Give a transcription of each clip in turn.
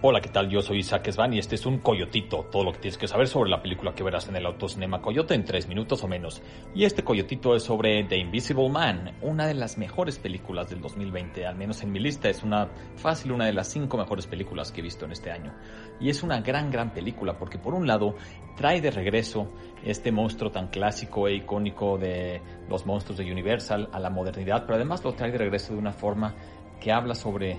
Hola, ¿qué tal? Yo soy Isaac Svan y este es un Coyotito, todo lo que tienes que saber sobre la película que verás en el Autocinema Coyote en tres minutos o menos. Y este Coyotito es sobre The Invisible Man, una de las mejores películas del 2020, al menos en mi lista es una fácil una de las cinco mejores películas que he visto en este año. Y es una gran, gran película porque por un lado trae de regreso este monstruo tan clásico e icónico de los monstruos de Universal a la modernidad, pero además lo trae de regreso de una forma que habla sobre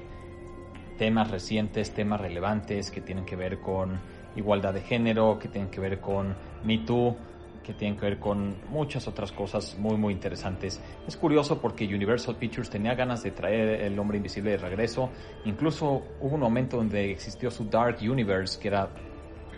temas recientes, temas relevantes que tienen que ver con igualdad de género, que tienen que ver con Me Too, que tienen que ver con muchas otras cosas muy muy interesantes. Es curioso porque Universal Pictures tenía ganas de traer El Hombre Invisible de regreso. Incluso hubo un momento donde existió su Dark Universe, que era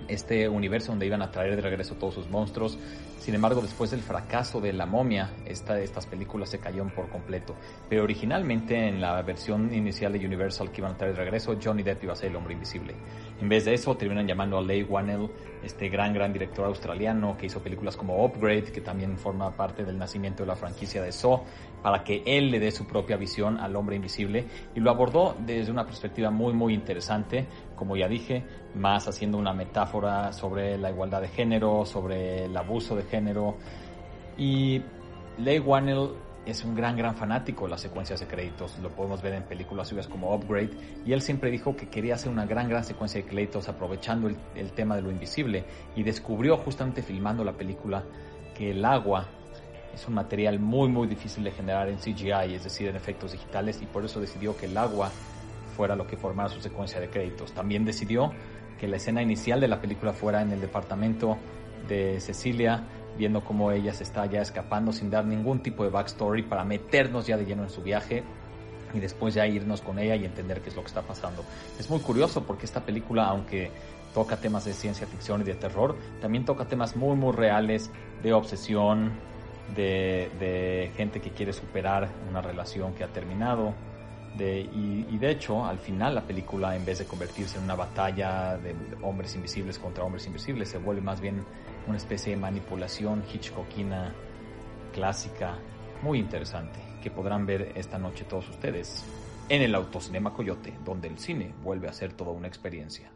este universo donde iban a traer de regreso todos sus monstruos. Sin embargo, después del fracaso de La momia, esta, estas películas se cayeron por completo. Pero originalmente en la versión inicial de Universal que iban a traer de regreso, Johnny Depp iba a ser el hombre invisible. En vez de eso, terminan llamando a Leigh Whannell, este gran, gran director australiano que hizo películas como Upgrade, que también forma parte del nacimiento de la franquicia de Saw, para que él le dé su propia visión al hombre invisible. Y lo abordó desde una perspectiva muy, muy interesante, como ya dije, más haciendo una metáfora sobre la igualdad de género, sobre el abuso de género. Y Leigh Whannell es un gran, gran fanático de las secuencias de créditos. Lo podemos ver en películas suyas como Upgrade. Y él siempre dijo que quería hacer una gran, gran secuencia de créditos aprovechando el, el tema de lo invisible. Y descubrió justamente filmando la película que el agua es un material muy, muy difícil de generar en CGI, es decir, en efectos digitales. Y por eso decidió que el agua fuera lo que formara su secuencia de créditos. También decidió que la escena inicial de la película fuera en el departamento de Cecilia viendo cómo ella se está ya escapando sin dar ningún tipo de backstory para meternos ya de lleno en su viaje y después ya irnos con ella y entender qué es lo que está pasando. Es muy curioso porque esta película, aunque toca temas de ciencia ficción y de terror, también toca temas muy muy reales de obsesión, de, de gente que quiere superar una relación que ha terminado, de, y, y, de hecho, al final la película, en vez de convertirse en una batalla de hombres invisibles contra hombres invisibles, se vuelve más bien una especie de manipulación hitchcockina clásica, muy interesante, que podrán ver esta noche todos ustedes en el Autocinema Coyote, donde el cine vuelve a ser toda una experiencia.